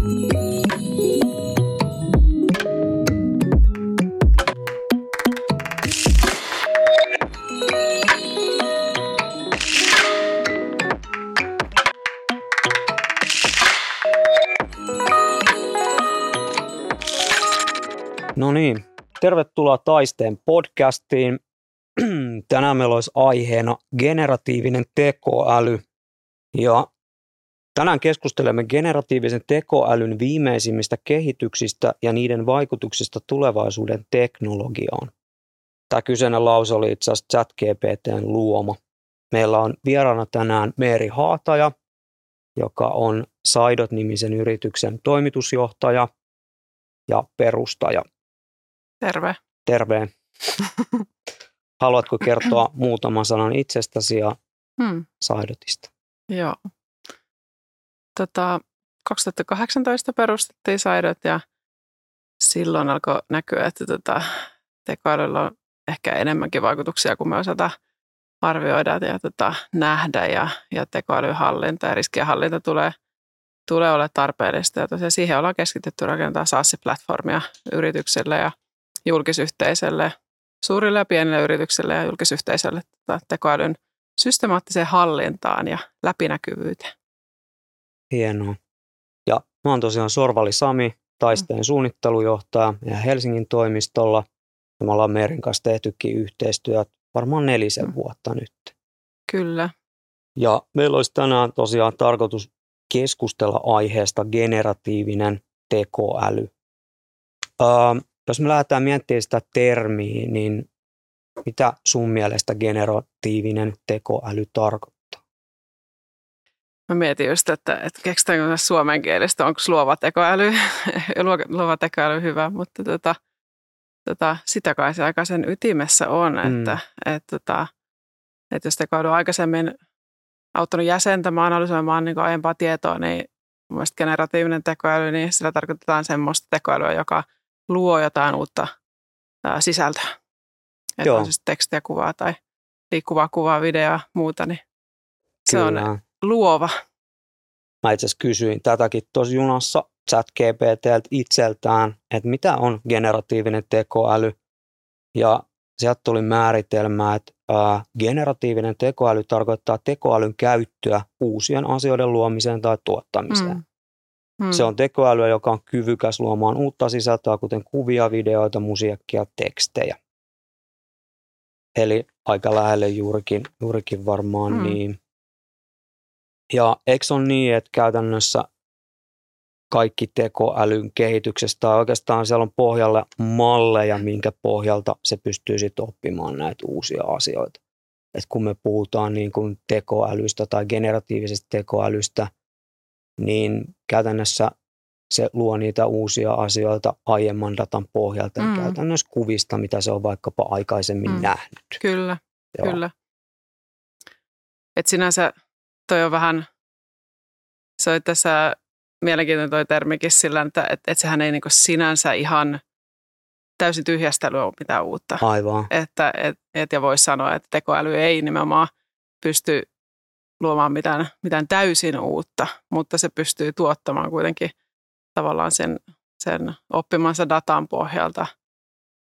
No niin, tervetuloa Taisteen podcastiin. Tänään meillä olisi aiheena generatiivinen tekoäly. Ja tänään keskustelemme generatiivisen tekoälyn viimeisimmistä kehityksistä ja niiden vaikutuksista tulevaisuuden teknologiaan. Tämä kyseinen lause oli itse asiassa ChatGPTn luoma. Meillä on vieraana tänään Meeri Haataja, joka on Saidot-nimisen yrityksen toimitusjohtaja ja perustaja. Terve. Terve. Haluatko kertoa muutaman sanan itsestäsi ja hmm. Saidotista? Joo. Tota, 2018 perustettiin Saidot ja silloin alkoi näkyä, että tota, tekoälyllä on ehkä enemmänkin vaikutuksia kuin me osata arvioida ja tota, nähdä ja, ja tekoälyhallinta ja riskienhallinta tulee, tulee olla tarpeellista. Ja tosiaan siihen ollaan keskitytty rakentaa SaaS-platformia yritykselle ja julkisyhteisölle, suurille ja pienille yrityksille ja julkisyhteisölle tota, tekoälyn systemaattiseen hallintaan ja läpinäkyvyyteen. Hienoa. Ja mä oon tosiaan Sorvali Sami, taisteen mm. suunnittelujohtaja ja Helsingin toimistolla. Ja me ollaan Meerin kanssa tehtykin yhteistyöt varmaan nelisen mm. vuotta nyt. Kyllä. Ja meillä olisi tänään tosiaan tarkoitus keskustella aiheesta generatiivinen tekoäly. Öö, jos me lähdetään miettimään sitä termiä, niin mitä sun mielestä generatiivinen tekoäly tarkoittaa? Mä mietin just, että, että keksitäänkö suomen kielestä, onko luova tekoäly, luova tekoäly hyvä, mutta tota, tota, sitä kai se aika sen ytimessä on, mm. että, että, tota, että jos tekoäly on aikaisemmin auttanut jäsentämään, analysoimaan niin aiempaa tietoa, niin mielestäni generatiivinen tekoäly, niin sillä tarkoitetaan semmoista tekoälyä, joka – luo jotain uutta ää, sisältöä. Että on siis tekstiä, kuvaa tai liikkuvaa kuvaa, videoa muuta, niin se Kyllä. on luova. Mä itse asiassa kysyin tätäkin tuossa junassa ChatGPT itseltään, että mitä on generatiivinen tekoäly. Ja sieltä tuli määritelmä, että ää, generatiivinen tekoäly tarkoittaa tekoälyn käyttöä uusien asioiden luomiseen tai tuottamiseen. Mm. Hmm. Se on tekoälyä, joka on kyvykäs luomaan uutta sisältöä, kuten kuvia, videoita, musiikkia, tekstejä. Eli aika lähelle juurikin, juurikin varmaan hmm. niin. Ja eikö on niin, että käytännössä kaikki tekoälyn kehityksestä, tai oikeastaan siellä on pohjalla malleja, minkä pohjalta se pystyy sitten oppimaan näitä uusia asioita. Et kun me puhutaan niin kuin tekoälystä tai generatiivisesta tekoälystä – niin käytännössä se luo niitä uusia asioita aiemman datan pohjalta, mm. käytännössä kuvista, mitä se on vaikkapa aikaisemmin mm. nähnyt. Kyllä, Joo. kyllä. Et sinänsä toi on vähän, se on tässä mielenkiintoinen toi termikin sillä, että et, et sehän ei niinku sinänsä ihan täysin tyhjästely ole mitään uutta. Aivan. Että, et, et, ja voisi sanoa, että tekoäly ei nimenomaan pysty luomaan mitään, mitään täysin uutta, mutta se pystyy tuottamaan kuitenkin tavallaan sen, sen oppimansa datan pohjalta.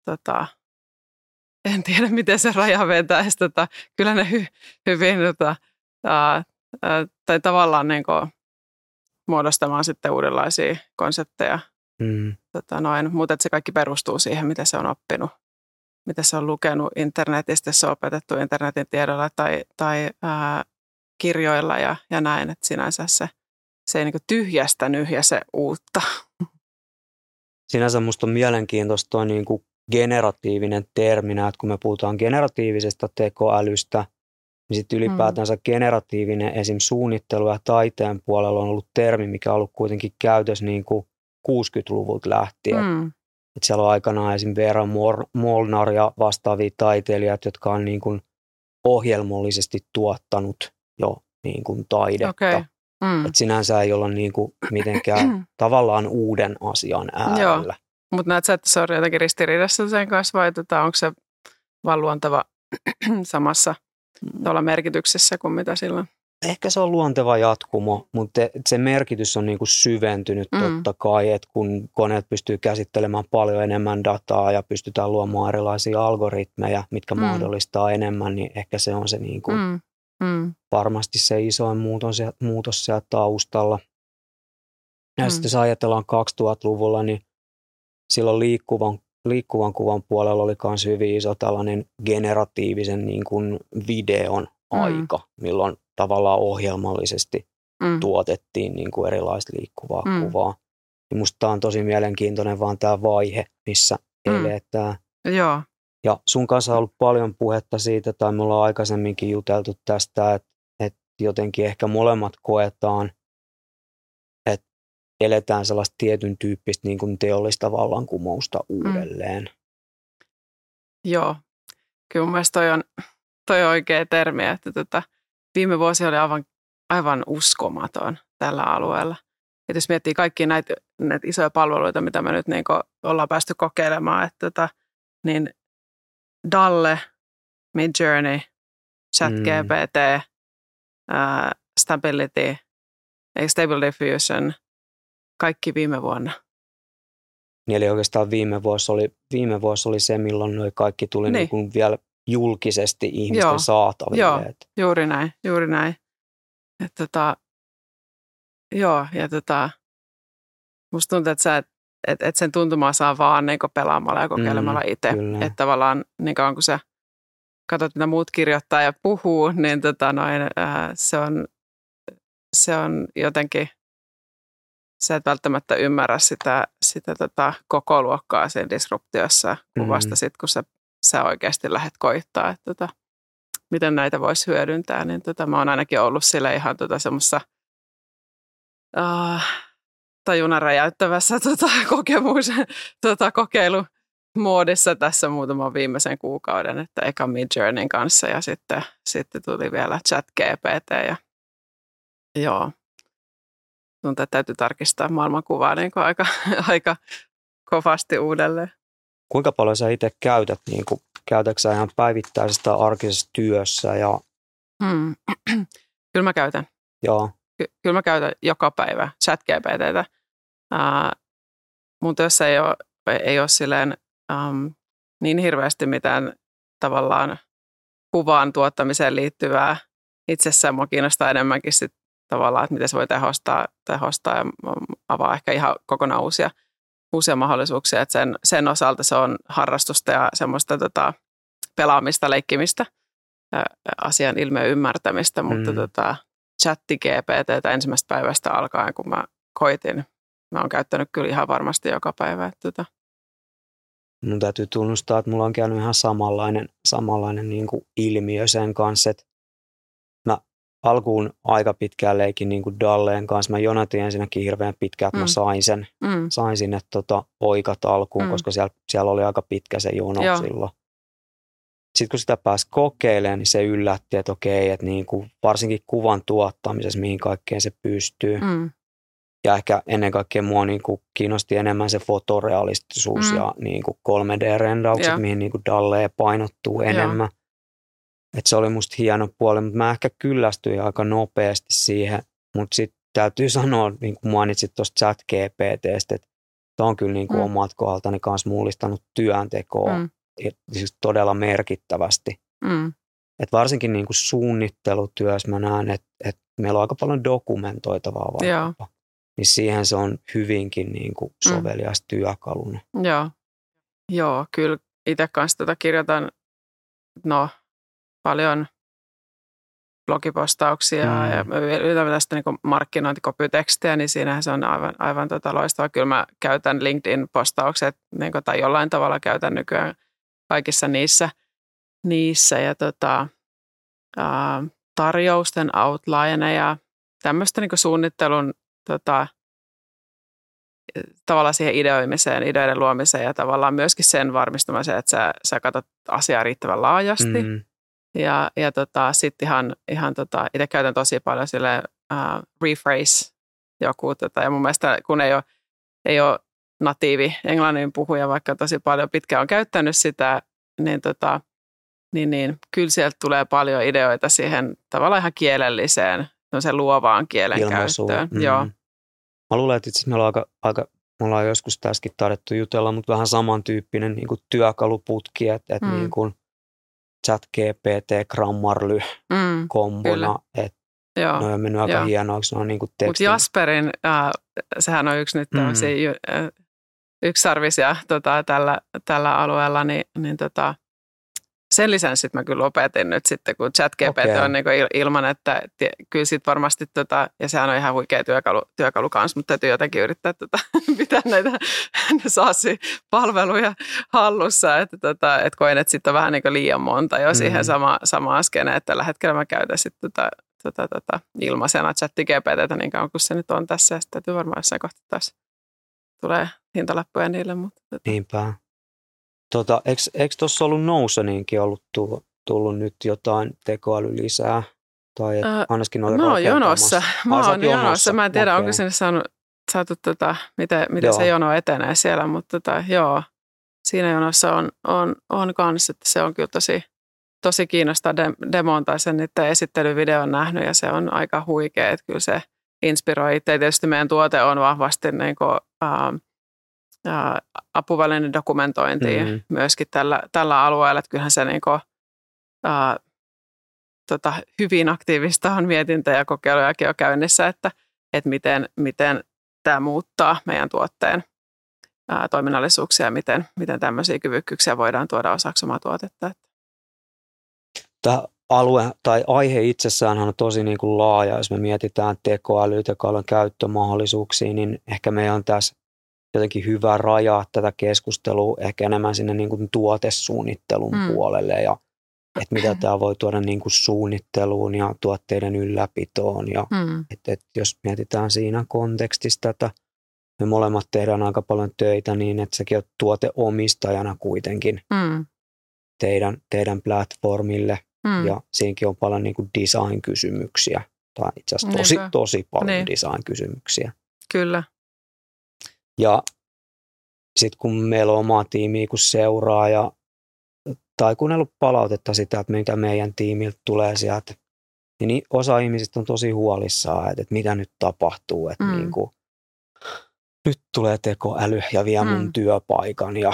Tota, en tiedä, miten se raja vetää. Tota, kyllä ne hy, hyvin tota, ää, ää, tai tavallaan niin kuin, muodostamaan sitten uudenlaisia konsepteja. Mm. Tota, noin, mutta se kaikki perustuu siihen, mitä se on oppinut mitä se on lukenut internetistä, se on opetettu internetin tiedolla tai, tai ää, kirjoilla ja, ja näin, että sinänsä se, se ei niin tyhjästä nyhjä se uutta. Sinänsä minusta on mielenkiintoista tuo niin kuin generatiivinen terminä, että kun me puhutaan generatiivisesta tekoälystä, niin sitten ylipäätänsä generatiivinen esim. suunnittelu ja taiteen puolella on ollut termi, mikä on ollut kuitenkin käytössä niin kuin 60-luvulta lähtien. Mm. Et siellä on aikanaan esim. Vera Molnar ja vastaavia taiteilijat, jotka on niin kuin ohjelmallisesti tuottanut jo niin kuin taidetta. Okay. Mm. Et sinänsä ei olla niin kuin mitenkään tavallaan uuden asian äärellä. Mutta näet sä, että se on jotenkin ristiriidassa sen kanssa vai tota, onko se vaan luontava samassa mm. merkityksessä kuin mitä silloin ehkä se on luonteva jatkumo, mutta se merkitys on niin kuin syventynyt mm. totta kai, että kun koneet pystyy käsittelemään paljon enemmän dataa ja pystytään luomaan erilaisia algoritmeja, mitkä mm. mahdollistaa enemmän, niin ehkä se on se niin kuin mm. Mm. varmasti se isoin muutos, muutos siellä taustalla. Ja mm. sitten jos ajatellaan 2000-luvulla, niin silloin liikkuvan, liikkuvan kuvan puolella oli myös hyvin iso tällainen generatiivisen niin kuin videon mm. aika, milloin tavallaan ohjelmallisesti mm. tuotettiin niin kuin erilaista liikkuvaa mm. kuvaa. Ja musta tämä on tosi mielenkiintoinen vaan tämä vaihe, missä mm. eletään. Joo. Ja sun kanssa on ollut paljon puhetta siitä, tai me ollaan aikaisemminkin juteltu tästä, että, että jotenkin ehkä molemmat koetaan, eletään sellaista tietyn tyyppistä niin kuin teollista vallankumousta mm. uudelleen. Mm. Joo, kyllä mun mielestä toi on, toi on oikea termi, että tota, viime vuosi oli aivan, aivan uskomaton tällä alueella. Et jos miettii kaikkia näitä, näitä isoja palveluita, mitä me nyt niin ollaan päästy kokeilemaan, että tota, niin Dalle, Midjourney, ChatGPT, mm. uh, Stability, Stable Diffusion, kaikki viime vuonna. Niin eli oikeastaan viime vuosi oli, viime vuosi oli se, milloin noi kaikki tuli niin. Niin kuin vielä julkisesti ihmisten Joo. saataville. Joo, juuri näin, juuri näin. Et tota, joo, ja tota, musta tuntuu, että sä et, et, et sen tuntumaa saa vaan niin pelaamalla ja kokeilemalla mm, itse. Että tavallaan niin kauan kun sä katsot, mitä muut kirjoittaa ja puhuu, niin tota noin, ää, se, on, se on jotenkin, sä et välttämättä ymmärrä sitä, sitä tota koko luokkaa siinä disruptiossa, kun mm. vasta sitten, kun sä sä oikeasti lähdet koittaa, että tota, miten näitä voisi hyödyntää, niin tota, mä oon ainakin ollut sille ihan tota semmoisessa uh, tajunnan räjäyttävässä tota, kokemus, tota, kokeilumuodissa tässä muutaman viimeisen kuukauden, että eka Midjourneyn kanssa ja sitten, sitten tuli vielä chat GPT ja joo, tuntuu, että täytyy tarkistaa maailmankuvaa niin aika, aika kovasti uudelleen. Kuinka paljon sä itse käytät, niin kuin, käytätkö ihan päivittäisessä arkisessa työssä? Ja... Hmm. Kyllä mä käytän. Joo. Ky- kyllä mä käytän joka päivä chat GPTtä. Uh, mun työssä ei ole, ei ole silleen, um, niin hirveästi mitään tavallaan kuvaan tuottamiseen liittyvää. Itsessään mua kiinnostaa enemmänkin sit tavallaan, että miten se voi tehostaa, tehostaa ja avaa ehkä ihan kokonaan uusia – uusia mahdollisuuksia, että sen, sen osalta se on harrastusta ja semmoista tota, pelaamista, leikkimistä, asian ilmeen ymmärtämistä, mutta mm. tota, chatti GPT ensimmäisestä päivästä alkaen, kun mä koitin, mä oon käyttänyt kyllä ihan varmasti joka päivä. Että, tota. Mun täytyy tunnustaa, että mulla on käynyt ihan samanlainen, samanlainen niin kuin ilmiö sen kanssa, että alkuun aika pitkään leikin niin kuin Dalleen kanssa. Mä jonatin ensinnäkin hirveän pitkään, että mm. mä sain, sen, mm. sain sinne tota, oikat alkuun, mm. koska siellä, siellä oli aika pitkä se jono Joo. silloin. Sitten kun sitä pääsi kokeilemaan, niin se yllätti, että okei, että niin kuin varsinkin kuvan tuottamisessa, mihin kaikkeen se pystyy. Mm. Ja ehkä ennen kaikkea mua niin kuin kiinnosti enemmän se fotorealistisuus mm. ja niin kuin 3D-rendaukset, mihin niin kuin Dalle painottuu enemmän. Joo että se oli musta hieno puoli, mutta mä ehkä kyllästyin aika nopeasti siihen. Mutta sitten täytyy sanoa, niin kuin mainitsit tuosta chat GPTstä, että tämä on kyllä niin kuin mm. omat kohdaltani kanssa mullistanut työntekoa mm. siis todella merkittävästi. Mm. Et varsinkin niin kuin suunnittelutyössä mä näen, että, että meillä on aika paljon dokumentoitavaa vaikkapa. Niin siihen se on hyvinkin niin kuin mm. sovelias mm. työkaluna. Joo. Joo, kyllä itse kanssa tätä kirjoitan, no paljon blogipostauksia mm. ja tästä niin markkinointikopytekstiä, niin siinähän se on aivan, aivan tota loistavaa. Kyllä mä käytän LinkedIn-postaukset niin kuin, tai jollain tavalla käytän nykyään kaikissa niissä. niissä ja tota, ää, tarjousten outlineja, tämmöistä niin suunnittelun tota, tavallaan siihen ideoimiseen, ideoiden luomiseen ja tavallaan myöskin sen varmistamiseen, että sä, sä katsot asiaa riittävän laajasti. Mm ja, ja tota, sitten ihan, ihan tota, itse käytän tosi paljon sille uh, rephrase joku. Tota, ja mun mielestä kun ei ole, ei ole natiivi englannin puhuja, vaikka tosi paljon pitkään on käyttänyt sitä, niin tota, niin, niin kyllä sieltä tulee paljon ideoita siihen tavallaan ihan kielelliseen, luovaan kielenkäyttöön. Mm. Joo. Mä luulen, että itse me ollaan, aika, aika, me ollaan joskus tässäkin tarvittu jutella, mutta vähän samantyyppinen niin kuin työkaluputki, että, että mm. niin kuin chat GPT, Grammarly mm, kombona, että Joo, ne on mennyt aika hienoiksi. No, niin Mutta Jasperin, äh, sehän on yksi nyt tämmöisiä mm. äh, yksarvisia tota, tällä, tällä alueella, niin, niin tota, sen lisäksi sit mä kyllä opetin nyt sitten, kun ChatGPT okay. on niin ilman, että kyllä sitten varmasti, tota, ja sehän on ihan huikea työkalu, työkalu kanssa, mutta täytyy jotenkin yrittää tota, pitää näitä SaaS-palveluja hallussa, että tota, et koen, että sitten on vähän niin liian monta jo siihen mm. sama, samaan skene, että tällä hetkellä mä käytän sitten tota, tota, tota, ilmaisena ChatGPTtä niin kauan kuin se nyt on tässä, ja sitten täytyy varmaan jossain kohta taas tulee hintalappuja niille. Mutta, tota. Niinpä. Tota, eikö tuossa ollut Nousoniinkin ollut tullut, tullut nyt jotain tekoäly lisää? Tai et öö, ainakin oli Mä oon jonossa. Mä oon jonossa. Mä en tiedä, okay. onko sinne saanut, saatu, tota, miten, miten se jono etenee siellä, mutta tota, joo, siinä jonossa on, on, on kanssa, että se on kyllä tosi, tosi kiinnostaa demon tai sen niiden esittelyvideon nähnyt ja se on aika huikea, että kyllä se inspiroi itse. Tietysti meidän tuote on vahvasti niin kuin, ähm, apuvälinen dokumentointi mm-hmm. myöskin tällä, tällä alueella. Että kyllähän se niin kuin, ää, tota, hyvin aktiivista on mietintä ja kokeilujakin on käynnissä, että, että miten, miten tämä muuttaa meidän tuotteen ää, toiminnallisuuksia ja miten, miten tämmöisiä kyvykkyyksiä voidaan tuoda osaksi omaa tuotetta. Tämä alue tai aihe itsessään on tosi niin kuin laaja. Jos me mietitään tekoälyä, tekoälyn käyttömahdollisuuksia, niin ehkä meidän on tässä jotenkin hyvä rajaa tätä keskustelua ehkä enemmän sinne niin kuin tuotesuunnittelun mm. puolelle ja että mitä tämä voi tuoda niin kuin suunnitteluun ja tuotteiden ylläpitoon. Ja mm. et, et jos mietitään siinä kontekstista, että me molemmat tehdään aika paljon töitä niin, että sekin on tuoteomistajana kuitenkin mm. teidän, teidän platformille. Mm. Ja siinäkin on paljon niin kuin design-kysymyksiä, tai itse asiassa tosi, tosi paljon niin. design-kysymyksiä. Kyllä. Ja sitten kun meillä on oma tiimi, kun seuraa ja tai kuunnellut palautetta sitä, että mikä meidän tiimiltä tulee sieltä, niin osa ihmisistä on tosi huolissaan, että, että mitä nyt tapahtuu, että mm. niin kuin, nyt tulee tekoäly ja vie mm. mun työpaikan ja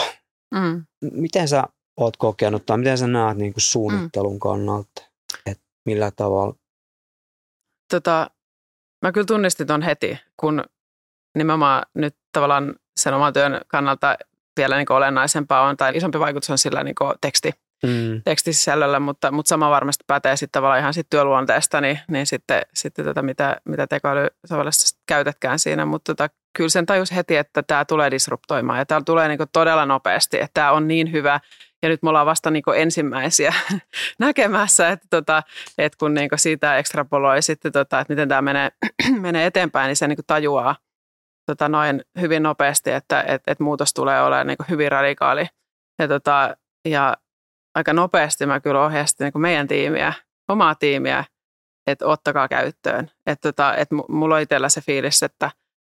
mm. miten sä oot kokenut tai miten sä näet niin kuin suunnittelun mm. kannalta, että millä tavalla? Tota, mä kyllä tunnistin ton heti, kun nimenomaan nyt tavallaan sen oman työn kannalta vielä niin olennaisempaa on, tai isompi vaikutus on sillä niin teksti, mm. tekstisisällöllä, mutta, mutta sama varmasti pätee sitten tavallaan ihan sit työluonteesta, niin, niin sitten, sitten tota, mitä, mitä tekoälysovellasta käytätkään siinä, mutta tota, kyllä sen tajus heti, että tämä tulee disruptoimaan ja tämä tulee niin todella nopeasti, että tämä on niin hyvä ja nyt me ollaan vasta niin ensimmäisiä näkemässä, että, tota, että kun niin siitä ekstrapoloi sitten, tota, että miten tämä menee, menee eteenpäin, niin se niin tajuaa, tota, noin hyvin nopeasti, että et, et muutos tulee olemaan niin hyvin radikaali. Ja, tota, ja aika nopeasti mä kyllä ohjastin niin meidän tiimiä, omaa tiimiä, että ottakaa käyttöön. Että tota, et mulla on itsellä se fiilis, että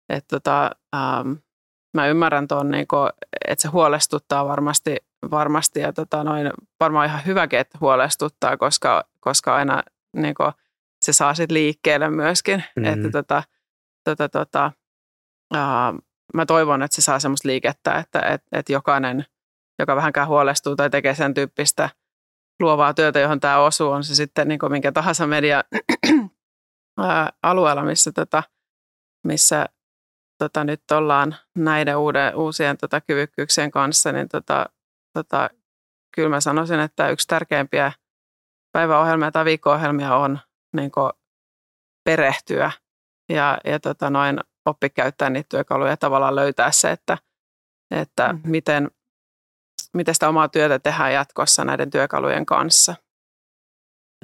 et tota, ähm, mä ymmärrän tuon, niin että se huolestuttaa varmasti, varmasti ja tota, noin, varmaan ihan hyväkin, että huolestuttaa, koska, koska aina niin kuin, se saa sitten liikkeelle myöskin. Mm-hmm. Että tota, tota, tota, uh, mä toivon, että se saa semmoista liikettä, että et, et jokainen, joka vähänkään huolestuu tai tekee sen tyyppistä luovaa työtä, johon tämä osuu, on se sitten niin kuin minkä tahansa media alueella, missä, tota, missä tota, nyt ollaan näiden uuden, uusien tota, kyvykkyyksien kanssa, niin tota, tota, kyllä mä sanoisin, että yksi tärkeimpiä päiväohjelmia tai viikko-ohjelmia on niin perehtyä ja, ja tota, noin oppi käyttää niitä työkaluja ja tavallaan löytää se, että, että mm. miten, miten sitä omaa työtä tehdään jatkossa näiden työkalujen kanssa.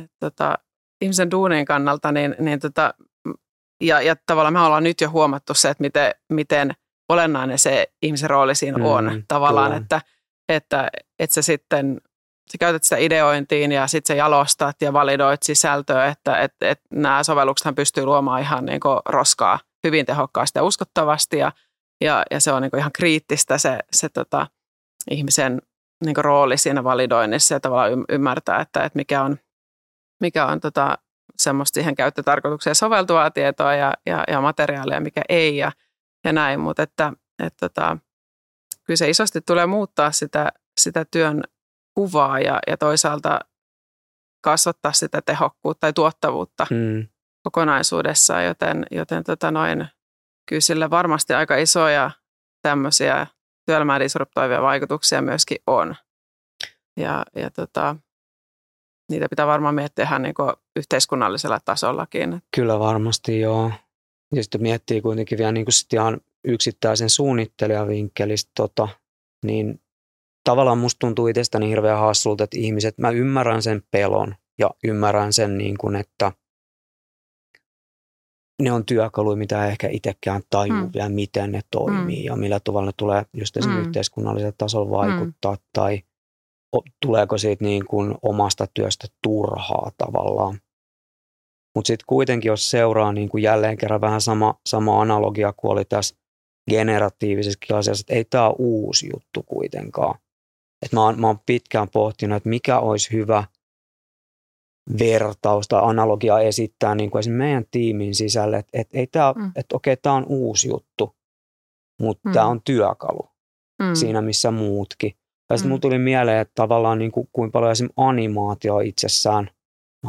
Et tota, ihmisen duunin kannalta, niin, niin tota, ja, ja tavallaan me ollaan nyt jo huomattu se, että miten, miten olennainen se ihmisen rooli siinä on. Mm, tavallaan, kyllä. että, että, että sä sitten sä käytät sitä ideointiin ja sitten sä jalostat ja validoit sisältöä, että et, et nämä sovellukset pystyy luomaan ihan niin roskaa hyvin tehokkaasti ja uskottavasti ja, ja, ja se on niin ihan kriittistä se, se tota, ihmisen niin rooli siinä validoinnissa ja tavallaan ymmärtää, että, että mikä on, mikä on tota, semmoista siihen käyttötarkoitukseen soveltuvaa tietoa ja, ja, ja materiaalia, mikä ei ja, ja näin, mutta että, että tota, kyllä se isosti tulee muuttaa sitä, sitä työn kuvaa ja, ja toisaalta kasvattaa sitä tehokkuutta tai tuottavuutta mm. Kokonaisuudessaan, joten, joten tota noin, kyllä sillä varmasti aika isoja tämmöisiä työelämään disruptoivia vaikutuksia myöskin on. Ja, ja tota, niitä pitää varmaan miettiä ihan niin yhteiskunnallisella tasollakin. Kyllä varmasti joo. Ja sitten miettii kuitenkin vielä niin kuin sit ihan yksittäisen suunnittelijan vinkkelistä, tota, niin tavallaan musta tuntuu itsestäni hirveän hassulta, että ihmiset, mä ymmärrän sen pelon ja ymmärrän sen, niin kuin, että ne on työkaluja, mitä ehkä itsekään tajuu mm. vielä, miten ne toimii mm. ja millä tavalla ne tulee just mm. yhteiskunnallisella tasolla vaikuttaa mm. tai tuleeko siitä niin kuin omasta työstä turhaa tavallaan. Mutta sitten kuitenkin, jos seuraa niin kuin jälleen kerran vähän sama, sama analogia kuin oli tässä generatiivisessa asiassa, että ei tämä ole uusi juttu kuitenkaan. Et mä, oon, mä oon pitkään pohtinut, että mikä olisi hyvä vertaus tai analogia esittää niin kuin esimerkiksi meidän tiimin sisälle, että, että, ei tää, mm. että okei, tämä on uusi juttu, mutta mm. tämä on työkalu mm. siinä, missä muutkin. Ja sitten mm. tuli mieleen, että tavallaan niin kuin, kuinka paljon esimerkiksi animaatio itsessään,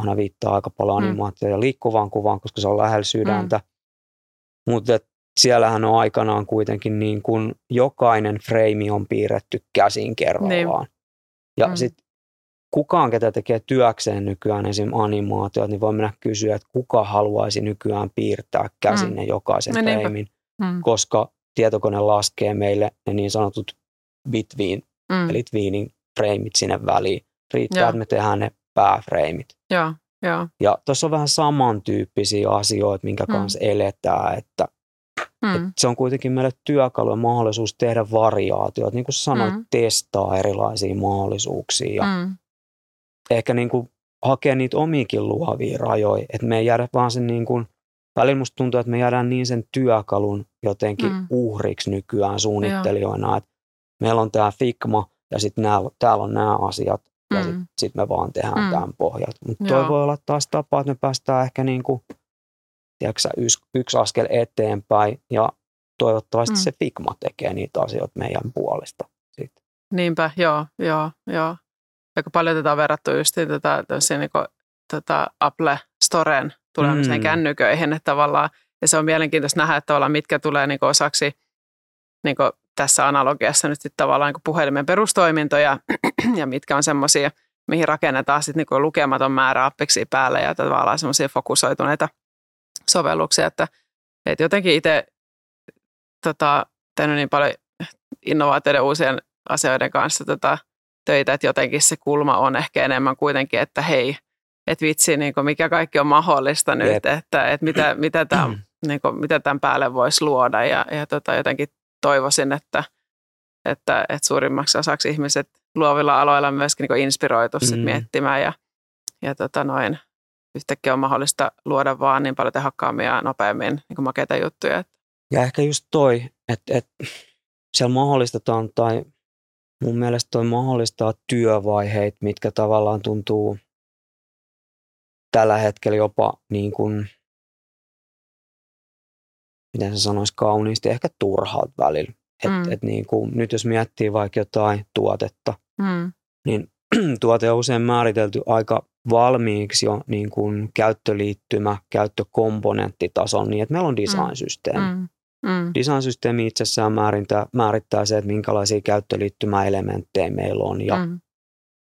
mä viittaa aika paljon mm. animaatioon ja liikkuvaan kuvaan, koska se on lähellä sydäntä. Mm. Mutta siellähän on aikanaan kuitenkin niin kuin jokainen freimi on piirretty käsin kerrallaan. Niin. Ja mm. sitten kukaan, ketä tekee työkseen nykyään esim. animaatiot, niin voi mennä kysyä, että kuka haluaisi nykyään piirtää käsin mm. ne jokaisen no, freimin, mm. koska tietokone laskee meille ne niin sanotut bitviin, mm. eli twiinin freimit sinne väliin. Riittää, Joo. että me tehdään ne pääfreimit. Joo. Joo. Ja tuossa on vähän samantyyppisiä asioita, minkä mm. kanssa eletään, että Mm. Et se on kuitenkin meille työkalu ja mahdollisuus tehdä variaatioita, niin kuin sanoit, mm. testaa erilaisia mahdollisuuksia ja mm. Ehkä niin kuin hakea niitä omiakin luovia rajoja, että me ei jäädä vaan sen niin kuin, välillä musta tuntuu, että me jäädään niin sen työkalun jotenkin mm. uhriksi nykyään suunnittelijoina, että meillä on tämä Figma ja sitten täällä on nämä asiat mm. ja sitten sit me vaan tehdään mm. tämän pohjalta. Mutta toi voi olla taas tapa, että me päästään ehkä niin kuin tiedätkö, yksi, yksi askel eteenpäin ja toivottavasti mm. se Figma tekee niitä asioita meidän puolesta. Sitten. Niinpä, joo, joo, joo. Aika paljon tätä on verrattu just tätä, niin kuin, tätä Apple Storen tulemiseen mm. kännyköihin, että tavallaan, ja se on mielenkiintoista nähdä, että tavallaan mitkä tulee niin osaksi niin tässä analogiassa nyt sitten tavallaan niin puhelimen perustoimintoja ja mitkä on semmoisia, mihin rakennetaan sitten niin lukematon määrä appiksi päälle ja tavallaan semmoisia fokusoituneita sovelluksia, että, että jotenkin itse tota, tehnyt niin paljon innovaatioiden uusien asioiden kanssa tota, töitä, että jotenkin se kulma on ehkä enemmän kuitenkin, että hei, että vitsi, niin kuin mikä kaikki on mahdollista nyt, Jep. että, että mitä, mitä, tämän, niin kuin, mitä tämän päälle voisi luoda ja, ja tota, jotenkin toivoisin, että, että, että suurimmaksi osaksi ihmiset luovilla aloilla myöskin niin inspiroitu mm. miettimään ja, ja tota noin, yhtäkkiä on mahdollista luoda vaan niin paljon tehokkaammin ja nopeammin niin makeita juttuja. Ja ehkä just toi, että, että siellä mahdollistetaan tai mun mielestä toi mahdollistaa työvaiheet, mitkä tavallaan tuntuu tällä hetkellä jopa niin kuin, miten se sanoisi kauniisti, ehkä turhaat välillä. Et, mm. et niin kuin, nyt jos miettii vaikka jotain tuotetta, mm. niin tuote on usein määritelty aika valmiiksi jo niin kuin käyttöliittymä, käyttökomponenttitason niin, että meillä on mm. design-systeemi. Mm. Mm. Design-systeemi itsessään määrittää, määrittää se, että minkälaisia käyttöliittymäelementtejä meillä on ja mm.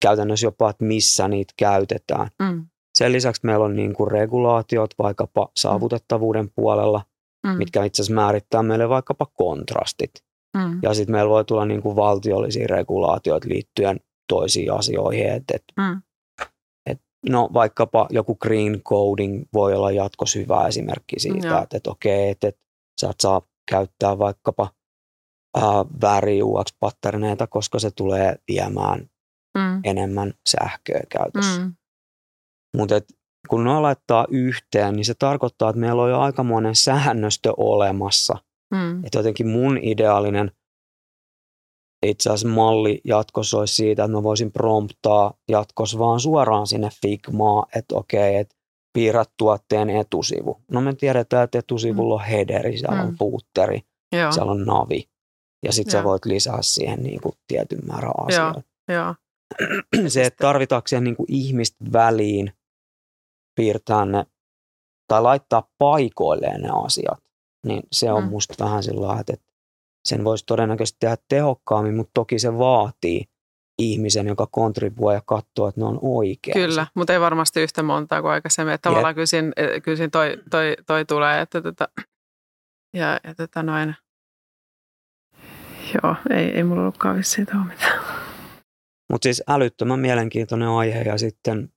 käytännössä jopa, että missä niitä käytetään. Mm. Sen lisäksi meillä on niin kuin regulaatiot vaikkapa saavutettavuuden puolella, mm. mitkä itse asiassa määrittää meille vaikkapa kontrastit. Mm. Ja sitten meillä voi tulla niin kuin valtiollisia regulaatioita liittyen toisiin asioihin. Et, et, mm. et, no vaikkapa joku green coding voi olla jatkossa hyvä esimerkki siitä, mm, että et, okei, että et, sä et saa käyttää vaikkapa ää, väri UX-patterneita, koska se tulee viemään mm. enemmän sähköä käytössä. Mm. Mutta kun ne laittaa yhteen, niin se tarkoittaa, että meillä on jo aikamoinen säännöstö olemassa. Mm. Että jotenkin mun ideaalinen – itse asiassa malli jatkossa olisi siitä, että mä voisin promptaa jatkossa vaan suoraan sinne Figmaa, että okei, että piirrät tuotteen etusivu. No me tiedetään, että etusivulla on headeri, siellä on Mm. footeri, Joo, siellä on navi. Ja sitten sä voit lisää siihen niin kuin tietyn määrän asioita. joo, Se, että tarvitaanko siihen niin kuin ihmistä väliin piirtää ne tai laittaa paikoilleen ne asiat, niin se on Mm. musta vähän sillä että sen voisi todennäköisesti tehdä tehokkaammin, mutta toki se vaatii ihmisen, joka kontribuoi ja katsoo, että ne on oikein. kyllä, mutta ei varmasti yhtä montaa kuin aikaisemmin. Että tavallaan kyllä siinä, eh, kyllä siinä toi, toi, toi tulee, että tota, ja, ja tota noin, joo, ei, ei mulla ollutkaan vissiin tuohon mitään. Mutta siis älyttömän mielenkiintoinen aihe ja sitten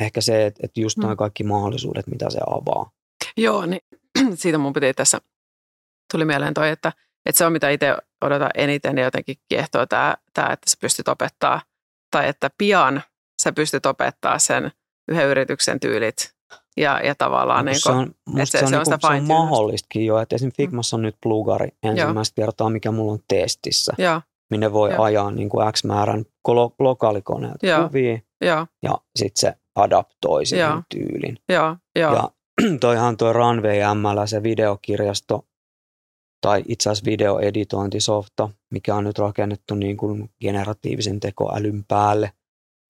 ehkä se, että, että just Mm. kaikki mahdollisuudet, mitä se avaa. Joo, niin siitä mun piti tässä, tuli mieleen toi, että, että se on mitä itse odotan eniten ja jotenkin kiehtoo tämä, tämä, että sä pystyt opettaa, tai että pian sä pystyt opettaa sen yhden yrityksen tyylit ja, ja tavallaan niin se kuin, on, musta se- se, on, se on niinku- sitä se on mahdollistakin jo, että esimerkiksi Figmassa on nyt plugari ensimmäistä kertaa, mikä mulla on testissä, joo, minne voi Joo. ajaa niin kuin X määrän lo- lokaalikoneelta Joo. kuvia joo, ja sitten se adaptoi siihen Joo. tyylin. joo, joo, Ja toihan toi Runway ML, se videokirjasto, tai itse asiassa videoeditointisofta, mikä on nyt rakennettu niin kuin generatiivisen tekoälyn päälle,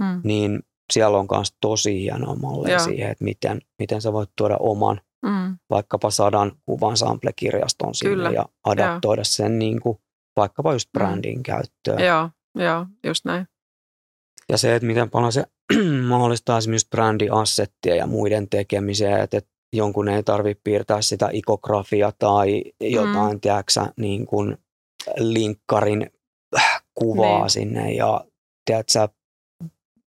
mm, niin siellä on myös tosi hienoa malleja Joo. siihen, että miten, miten sä voit tuoda oman mm, vaikkapa sadan kuvan sample-kirjaston sinne Kyllä, ja adaptoida sen niin kuin, vaikkapa just Mm. brändin käyttöön. joo, joo, just näin. Ja se, että miten paljon se mahdollistaa esimerkiksi brändiassettia ja muiden tekemisiä, että, että jonkun ei tarvitse piirtää sitä ikografia tai jotain, mm. tiedätkö, niin kuin linkkarin kuvaa Niin. sinne ja tiedätkö,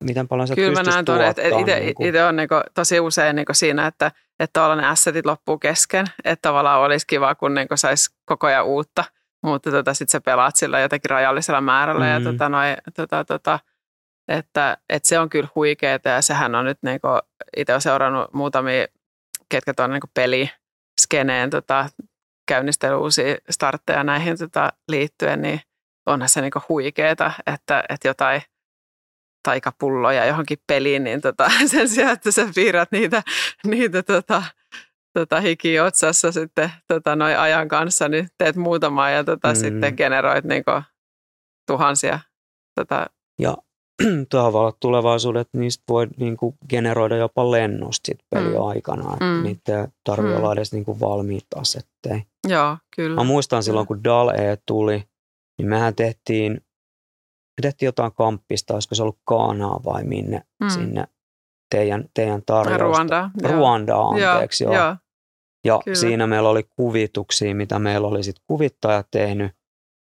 miten paljon sä Kyllä mä näen tuonne, että itse, niin kuin, itse on niinku tosi usein niinku siinä, että, että tavallaan ne assetit loppuu kesken, että tavallaan olisi kiva, kun niinku saisi koko ajan uutta, mutta tota, sitten sä pelaat sillä jotenkin rajallisella määrällä ja Mhm. tota, noi, tota, tota, että, että se on kyllä huikeeta ja sehän on nyt niinku, itse olen seurannut muutamia, ketkä tuonne niinku peliskeneen tota, käynnistellyt uusia startteja näihin tota, liittyen, niin onhan se niinku huikeeta, että, että jotain taikapulloja johonkin peliin, niin tota, sen sijaan, että sä piirrät niitä, niitä tota, tota hiki otsassa sitten tota, noin ajan kanssa, niin teet muutamaa ja tota, Mm. sitten generoit niinku tuhansia. Tota, Ja olla tulevaisuudet, niistä voi niin kuin generoida jopa lennosta sit pelin Mm. aikana. Että Mm. Niitä ei tarvitse Mm. olla edes niin kuin valmiita asetteja. joo, kyllä. Mä muistan silloin, Kyllä. kun DAL-E tuli, niin mehän tehtiin, me tehtiin jotain kamppista, olisiko se ollut Kaanaa vai minne Mm. sinne teidän, teidän tarjousta. Ruanda. joo. Ruandaa, anteeksi. Joo, joo. Ja kyllä. siinä meillä oli kuvituksia, mitä meillä oli sit kuvittaja tehnyt.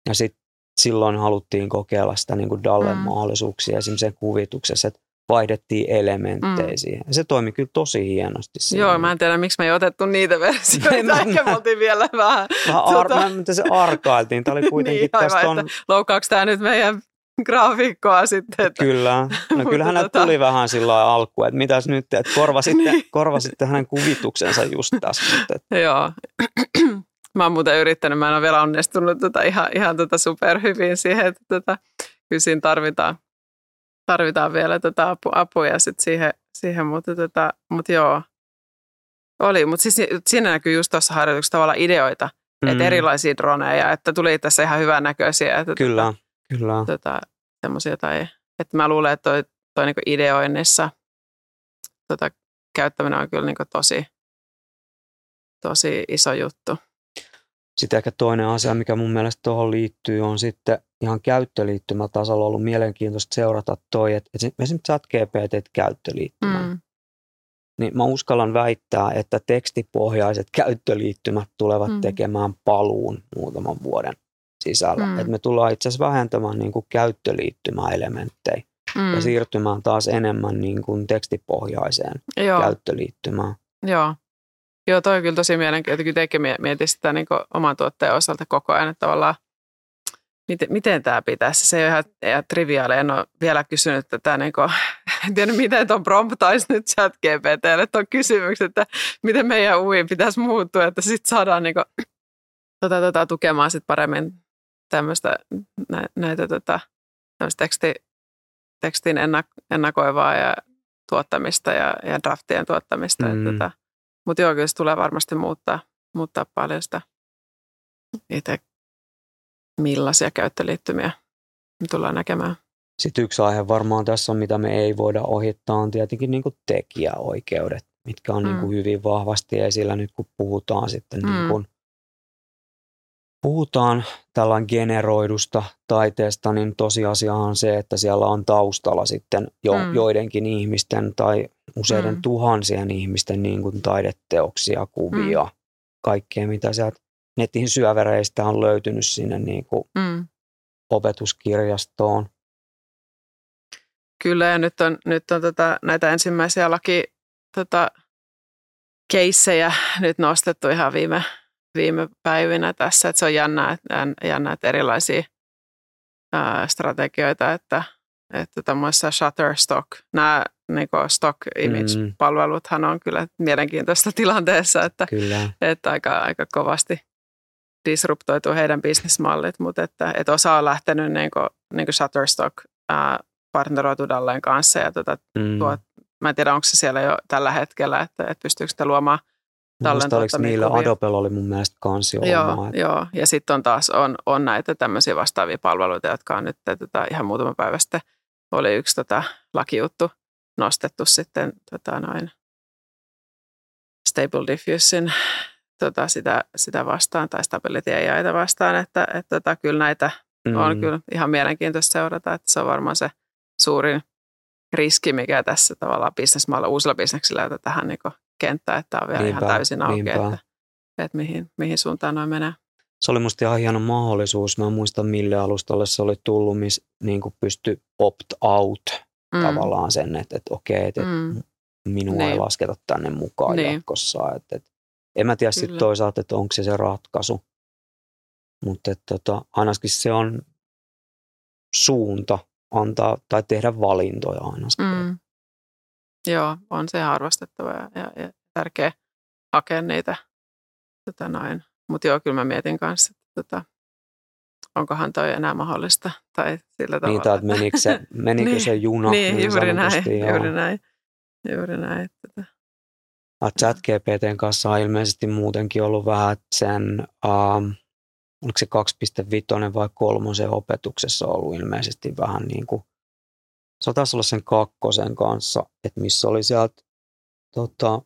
Ja sitten silloin haluttiin kokeilla sitä niin kuin Dallen Mm. mahdollisuuksia esimerkiksi sen kuvituksessa, että vaihdettiin elementtejä Mm. siihen. Ja se toimi kyllä tosi hienosti siinä. Joo, mä en tiedä, miksi me ei otettu niitä versioita. Mä- Ehkä me oltiin vielä vähän, Vähän ar- tota- mä- mitä se arkailtiin. Tämä oli kuitenkin Niin, tästä on, loukkaako tämä nyt meidän graafikkoa sitten? Että, Kyllä. No Mutta kyllähän tota... tota- tuli vähän sillä alkuun, että mitäs nyt, että korvasitte, Niin. korvasitte hänen kuvituksensa just tässä. nyt, Että Joo. Mä oon muuten yrittänyt, mä en ole vielä onnistunut tota ihan, ihan tota superhyvin siihen, että tota, kyllä siinä tarvitaan, tarvitaan vielä tota apu, apuja sit siihen, siihen mutta, tota, mutta joo. Oli, mutta siis siinä näkyy just tuossa harjoituksessa tavallaan ideoita, mm. että erilaisia droneja, että tuli tässä ihan hyvän näköisiä. Että Kyllä, kyllä. Tota, tota, semmoisia tai, että mä luulen, että toi, toi niinku ideoinnissa tota, käyttäminen on kyllä niinku tosi, tosi iso juttu. Sitten ehkä toinen asia, mikä mun mielestä tuohon liittyy, on sitten ihan käyttöliittymätasolla ollut mielenkiintoista seurata toi, että esimerkiksi chat GPT käyttöliittymä. Mm. Niin mä uskallan väittää, että tekstipohjaiset käyttöliittymät tulevat mm. tekemään paluun muutaman vuoden sisällä. Mm. Että me tullaan itse asiassa vähentämään niin kuin käyttöliittymäelementtejä mm. ja siirtymään taas enemmän niin kuin tekstipohjaiseen Joo. käyttöliittymään. Joo. Joo, toi on kyllä tosi mielenkiintoista. Kyllä tekin mietin sitä niin oman tuotteen osalta koko ajan, että tavallaan miten, miten tämä pitäisi. Se ei ole ihan, ihan triviaali. En ole vielä kysynyt tätä, niin kuin, en tiedä miten tuon promptaisi nyt chat GPTlle tuon kysymyksen, että miten meidän UI pitäisi muuttua, että sitten saadaan niin kuin, tota, tota, tukemaan sit paremmin tämmöistä, nä, näitä tota, teksti, tekstin ennak, ennakoivaa ja tuottamista ja, ja draftien tuottamista. Mm. Tota, Mutta joo, kyllä se tulee varmasti muuttaa, muuttaa paljon sitä itse, millaisia käyttöliittymiä me tullaan näkemään. Sitten yksi aihe varmaan tässä on, mitä me ei voida ohittaa, on tietenkin niin tekijäoikeudet, mitkä on mm. niin hyvin vahvasti esillä nyt, kun puhutaan sitten mm. niin puhutaan tällainen generoidusta taiteesta, niin tosiasia on se, että siellä on taustalla sitten jo, mm. joidenkin ihmisten tai useiden mm. tuhansien ihmisten niin kuin taideteoksia, kuvia, mm. kaikkea mitä sieltä netin syövereistä on löytynyt sinne niin kuin mm. opetuskirjastoon. Kyllä, ja nyt on, nyt on tota, näitä ensimmäisiä laki tota, keissejä nyt nostettu ihan viime, viime päivinä tässä, että se on jännä, että, jännä, että erilaisia ää, strategioita, että, että tämmöisessä Shutterstock, nämä niin stock image-palveluthan on kyllä mielenkiintoista tilanteessa, että, kyllä. että aika, aika kovasti disruptoitu heidän bisnesmallit, mutta että, että osa on lähtenyt niin kuin, niin kuin Shutterstock ää, partneroitu Dalleen kanssa ja tuota, mm. tuot, mä en tiedä, onko se siellä jo tällä hetkellä, että, että pystyykö sitä luomaan Muista oliko niillä Adobella oli mun mielestä kansi joo, omaa. Joo, ja sitten on taas on, on näitä tämmöisiä vastaavia palveluita, jotka on nyt tota, ihan muutama päivä sitten oli yksi tota, lakijuttu nostettu sitten tota, noin Stable Diffusion tota, sitä, sitä vastaan tai Stability AIta vastaan, että, että tota, kyllä näitä mm. on kyllä ihan mielenkiintoista seurata, että se on varmaan se suurin riski, mikä tässä tavallaan bisnesmaalla, uusilla bisneksillä, jota tähän niin kenttään, että tämä on vielä niinpä, ihan täysin auki, että, että mihin, mihin suuntaan noin menee. Se oli musta ihan hieno mahdollisuus. Mä muistan, mille alustalle se oli tullut, missä niin pystyi opt-out mm. tavallaan sen, että, että okei, että mm. minua niin. ei lasketa tänne mukaan niin. jatkossa. Että, että, en mä tiedä sitten toisaalta, että onko se se ratkaisu. Mutta tota, ainakin se on suunta antaa tai tehdä valintoja ainakin. Mm. Joo, on se arvostettava ja, ja, ja tärkeä hakea niitä. Tota noin. Mutta joo, kyllä mä mietin kanssa, että tota, onkohan toi enää mahdollista. Tai sillä tavalla. Niin, tai menikö se, menikö niin, se juna niin, niin juuri näin, joo. juuri näin. Juuri näin. Että, tota. Chat GPTn kanssa on ilmeisesti muutenkin ollut vähän sen, um, oliko se 2.5 vai 3 opetuksessa ollut ilmeisesti vähän niin kuin se taisi olla sen kakkosen kanssa, että missä oli sieltä tota,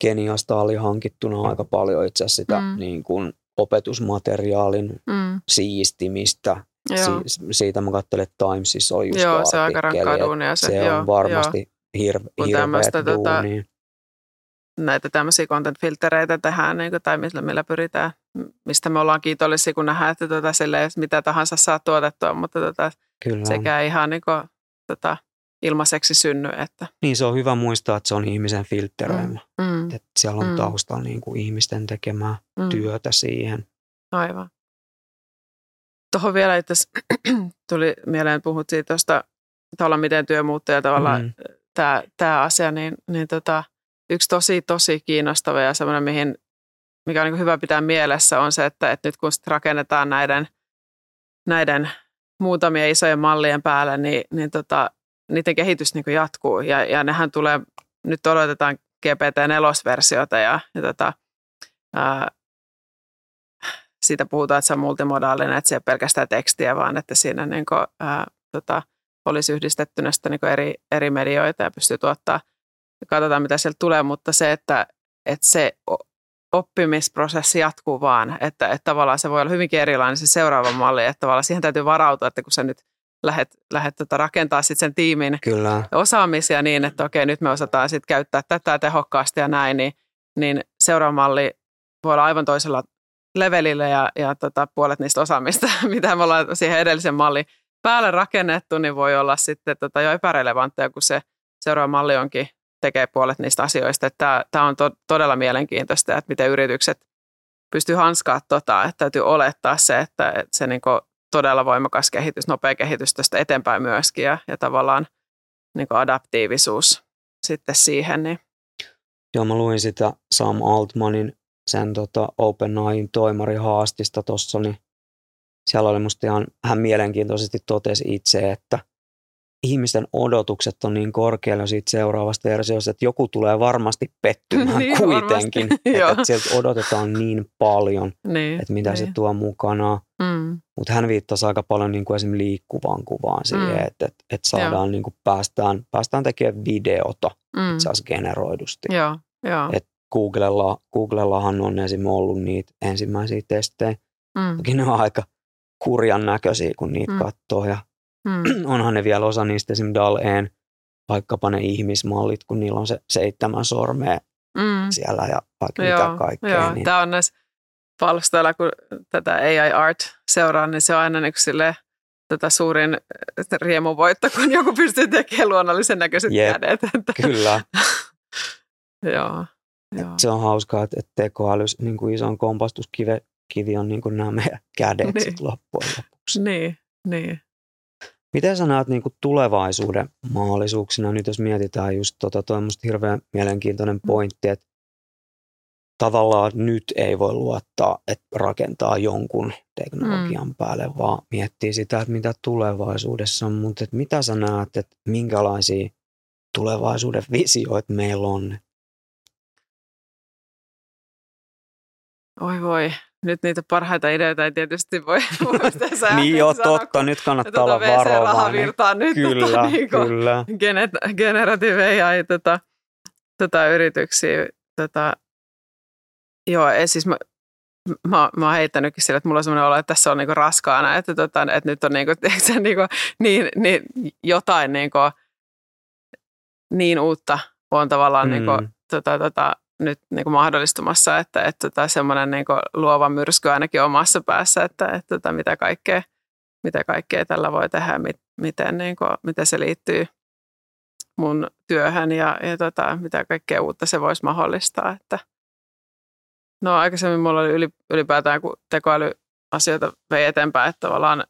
Keniasta oli hankittuna aika paljon itse asiassa sitä mm. niin kuin opetusmateriaalin mm. siistimistä. Si- siitä mä katselin, että Timesissa on just joo, se on aika rankkaa duunia. Se, se joo, on varmasti joo. Hirve, hirveä tota, näitä tämmöisiä content-filtereitä tehdään, niin kuin, tai millä, millä pyritään, mistä me ollaan kiitollisia, kun nähdään, että tota, sille, mitä tahansa saa tuotettua, mutta Kyllä sekä ihan niin kuin, tota, ilmaiseksi synny. Että. Niin se on hyvä muistaa, että se on ihmisen filtteröimä. Mm. mm. Että siellä on mm. taustalla niin kuin ihmisten tekemää mm. työtä siihen. Aivan. Tuohon vielä itse tuli mieleen, puhuttiin tuosta tavallaan miten työ muuttuu ja tavallaan mm. tämä, tämä asia, niin, niin tota, yksi tosi tosi kiinnostava ja semmoinen, mihin, mikä on niin hyvä pitää mielessä on se, että, että nyt kun rakennetaan näiden, näiden muutamia isojen mallien päällä, niin, niin tota, niiden kehitys niin jatkuu. Ja, ja nehän tulee, nyt odotetaan GPT-4-versiota ja, ja tota, ää, siitä puhutaan, että se on multimodaalinen, että se ei ole pelkästään tekstiä, vaan että siinä niin kuin, ää, tota, olisi yhdistettynä sitä niin eri, eri medioita ja pystyy tuottaa. Katsotaan, mitä sieltä tulee, mutta se, että, että se oppimisprosessi jatkuu vaan, että, että tavallaan se voi olla hyvinkin erilainen se seuraava malli, että tavallaan siihen täytyy varautua, että kun sä nyt lähdet, lähdet tota rakentaa sit sen tiimin Kyllä. osaamisia niin, että okei, nyt me osataan sit käyttää tätä tehokkaasti ja näin, niin, niin seuraava malli voi olla aivan toisella levelillä ja, ja tota, puolet niistä osaamista, mitä me ollaan siihen edellisen mallin päälle rakennettu, niin voi olla sitten tota jo epärelevantteja, kun se seuraava malli onkin tekee puolet niistä asioista. Tämä on to, todella mielenkiintoista, että miten yritykset pystyy hanskaa tota, että täytyy olettaa se, että, että se niin todella voimakas kehitys, nopea kehitys tästä eteenpäin myöskin ja, ja tavallaan niin adaptiivisuus sitten siihen. Niin. Joo, mä luin sitä Sam Altmanin sen tota OpenAIin toimari haastista tuossa, niin siellä oli musta ihan, hän mielenkiintoisesti totesi itse, että ihmisten odotukset on niin korkealla siitä seuraavasta versiosta, että joku tulee varmasti pettymään Niin, kuitenkin. varmasti. että, että sieltä odotetaan niin paljon, Niin, että mitä se niin. tuo mukanaan. Mm, Mutta hän viittasi aika paljon niin kuin esimerkiksi liikkuvaan kuvaan siihen, Mm. että, että, että saadaan niin kuin päästään, päästään tekemään videota mm. itse asiassa generoidusti. Joo, joo. Et Googlella, Googlellahan on esimerkiksi ollut niitä ensimmäisiä testejä. Mm, Toki ne on aika kurjan näköisiä, kun niitä Mm. katsoo. Ja mm, onhan ne vielä osa niistä esimerkiksi DAL-En, vaikkapa ne ihmismallit, kun niillä on se seitsemän sormea mm. siellä ja vaikka Joo, mitä kaikkea. joo. Niin, Tämä on näissä palstoilla, kun tätä AI Art seuraa, niin se on aina niin sille tätä suurin äh, riemuvoitto, kun joku pystyy tekemään luonnollisen näköiset Jep. kädet. Että, kyllä, joo, joo. se on hauskaa, että, tekoälys niin kuin ison kompastuskivi kivi on niin kuin nämä meidän kädet Niin. sit loppujen lopuksi. Niin, niin. Miten sä näet niin tulevaisuuden mahdollisuuksina, nyt jos mietitään just tota, toi on hirveän mielenkiintoinen pointti, että tavallaan nyt ei voi luottaa, että rakentaa jonkun teknologian päälle, vaan miettii sitä, että mitä tulevaisuudessa on, mutta että mitä sä näet, että minkälaisia tulevaisuuden visioita meillä on? Oi voi, nyt niitä parhaita ideoita ei tietysti voi voi tässä niin joo, sanoa, totta, nyt kannattaa tuota olla varovainen. WC-rahavirtaa nyt Kyllä, tota, niin kuin, kyllä. genet- generative AI tota, tota yrityksiä. Tota, joo, siis mä, mä, mä oon heittänytkin sille, että mulla on sellainen olo, että tässä on niinku raskaana, että, tota, että nyt on niinku, tiedätkö, sä, niinku, niin, niin, jotain niinku, niin uutta on tavallaan mm. niinku, tota, tota, nyt niinku mahdollistumassa, että, että tota, semmoinen niinku luova myrsky ainakin omassa päässä, että, että tota, mitä, kaikkea, mitä kaikkea tällä voi tehdä mit, miten, niinku, miten se liittyy mun työhön ja, ja tota, mitä kaikkea uutta se voisi mahdollistaa. Että. No aikaisemmin mulla oli yli, ylipäätään, kun tekoälyasioita vei eteenpäin, että tavallaan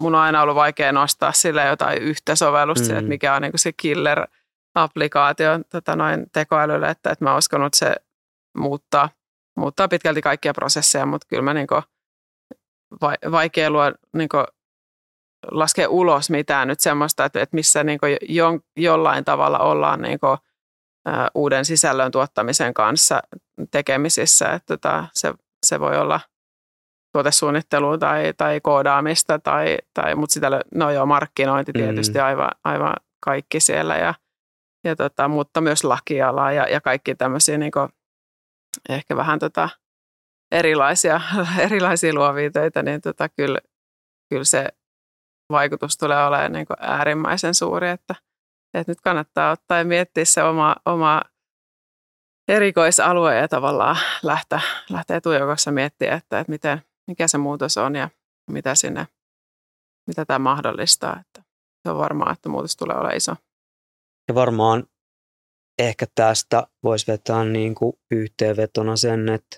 mun on aina ollut vaikea nostaa sille jotain yhtä sovellusta, mm. että mikä on niin se killer-applikaatio tota noin tekoälylle, että, että mä uskon, että se muuttaa, muuttaa pitkälti kaikkia prosesseja, mutta kyllä mä niin kuin, vaikea luo niin kuin, laskea ulos mitään nyt semmoista, että, että missä niin kuin jo, jollain tavalla ollaan niin kuin, ä, uuden sisällön tuottamisen kanssa tekemisissä. Että tota, se, se voi olla tuotesuunnittelua tai, tai koodaamista, tai, tai, mutta sitä, no joo, markkinointi tietysti mm. aivan, aivan kaikki siellä, ja, ja tota, mutta myös lakiala ja, ja kaikki tämmöisiä niin ehkä vähän tota, erilaisia, erilaisia luovia töitä, niin tota, kyllä, kyllä se vaikutus tulee olemaan niin äärimmäisen suuri, että, että nyt kannattaa ottaa ja miettiä se oma, oma erikoisalue ja tavallaan lähteä, lähteä etujokossa miettiä, että, että miten, mikä se muutos on ja mitä sinne, mitä tämä mahdollistaa. Että se on varmaa, että muutos tulee olemaan iso. Ja varmaan ehkä tästä voisi vetää niin kuin yhteenvetona sen, että,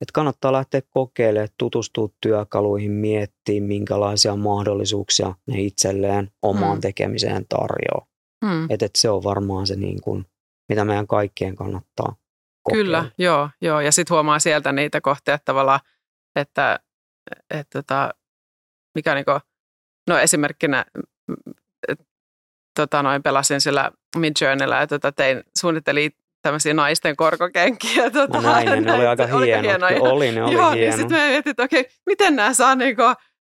että kannattaa lähteä kokeilemaan, tutustua työkaluihin, miettiä minkälaisia mahdollisuuksia ne itselleen omaan hmm. tekemiseen tarjoaa. Hmm. Että, että se on varmaan se, niin kuin, mitä meidän kaikkien kannattaa kokeilla. Kyllä, joo. joo. Ja sitten huomaa sieltä niitä kohtia, että tavallaan, että, että, että mikä niin kuin, no esimerkkinä tota noin, pelasin sillä Midjourneylla ja tota, tein, suunnittelin tämmöisiä naisten korkokenkiä. Tota, Mä näin, ne oli aika hienot. hienoja. Oli, ne oli Joo, hienot. ja sitten mä mietin, että okei, miten nämä saa niinku,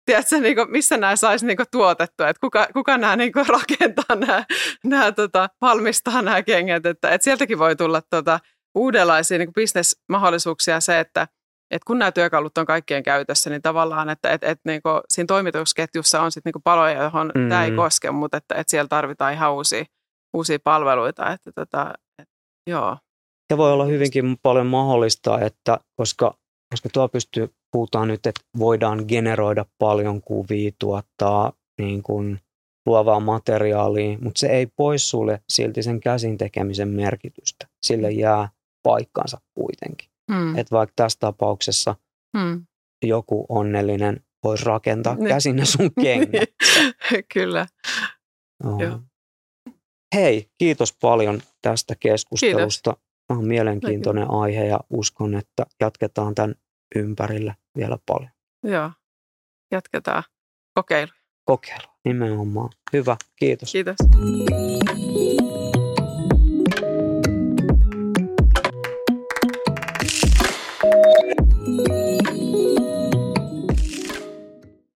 tiedätkö, niinku, missä nämä saisi niinku tuotettua, että kuka, kuka nämä niinku rakentaa nämä, nämä tota, valmistaa nämä kengät, että, että sieltäkin voi tulla tota, uudenlaisia niinku bisnesmahdollisuuksia se, että et kun nämä työkalut on kaikkien käytössä, niin tavallaan, että et, et niinku, siinä toimitusketjussa on sitten niinku paloja, johon mm. tämä ei koske, mutta että et siellä tarvitaan ihan uusia, uusia palveluita. Että tota, et, joo. Ja voi olla hyvinkin paljon mahdollista, että koska, koska tuo pystyy, puhutaan nyt, että voidaan generoida paljon kuvia, tuottaa niin kuin luovaa materiaalia, mutta se ei pois sulle silti sen käsin tekemisen merkitystä. Sille jää paikkansa kuitenkin. Hmm. Että vaikka tässä tapauksessa hmm. joku onnellinen voisi rakentaa ne. käsin ne sun kengät. Kyllä. Oh. Joo. Hei, kiitos paljon tästä keskustelusta. Tämä on mielenkiintoinen Näin. aihe ja uskon, että jatketaan tämän ympärillä vielä paljon. Joo, jatketaan kokeiluja. Kokeilu, nimenomaan. Hyvä, kiitos. Kiitos.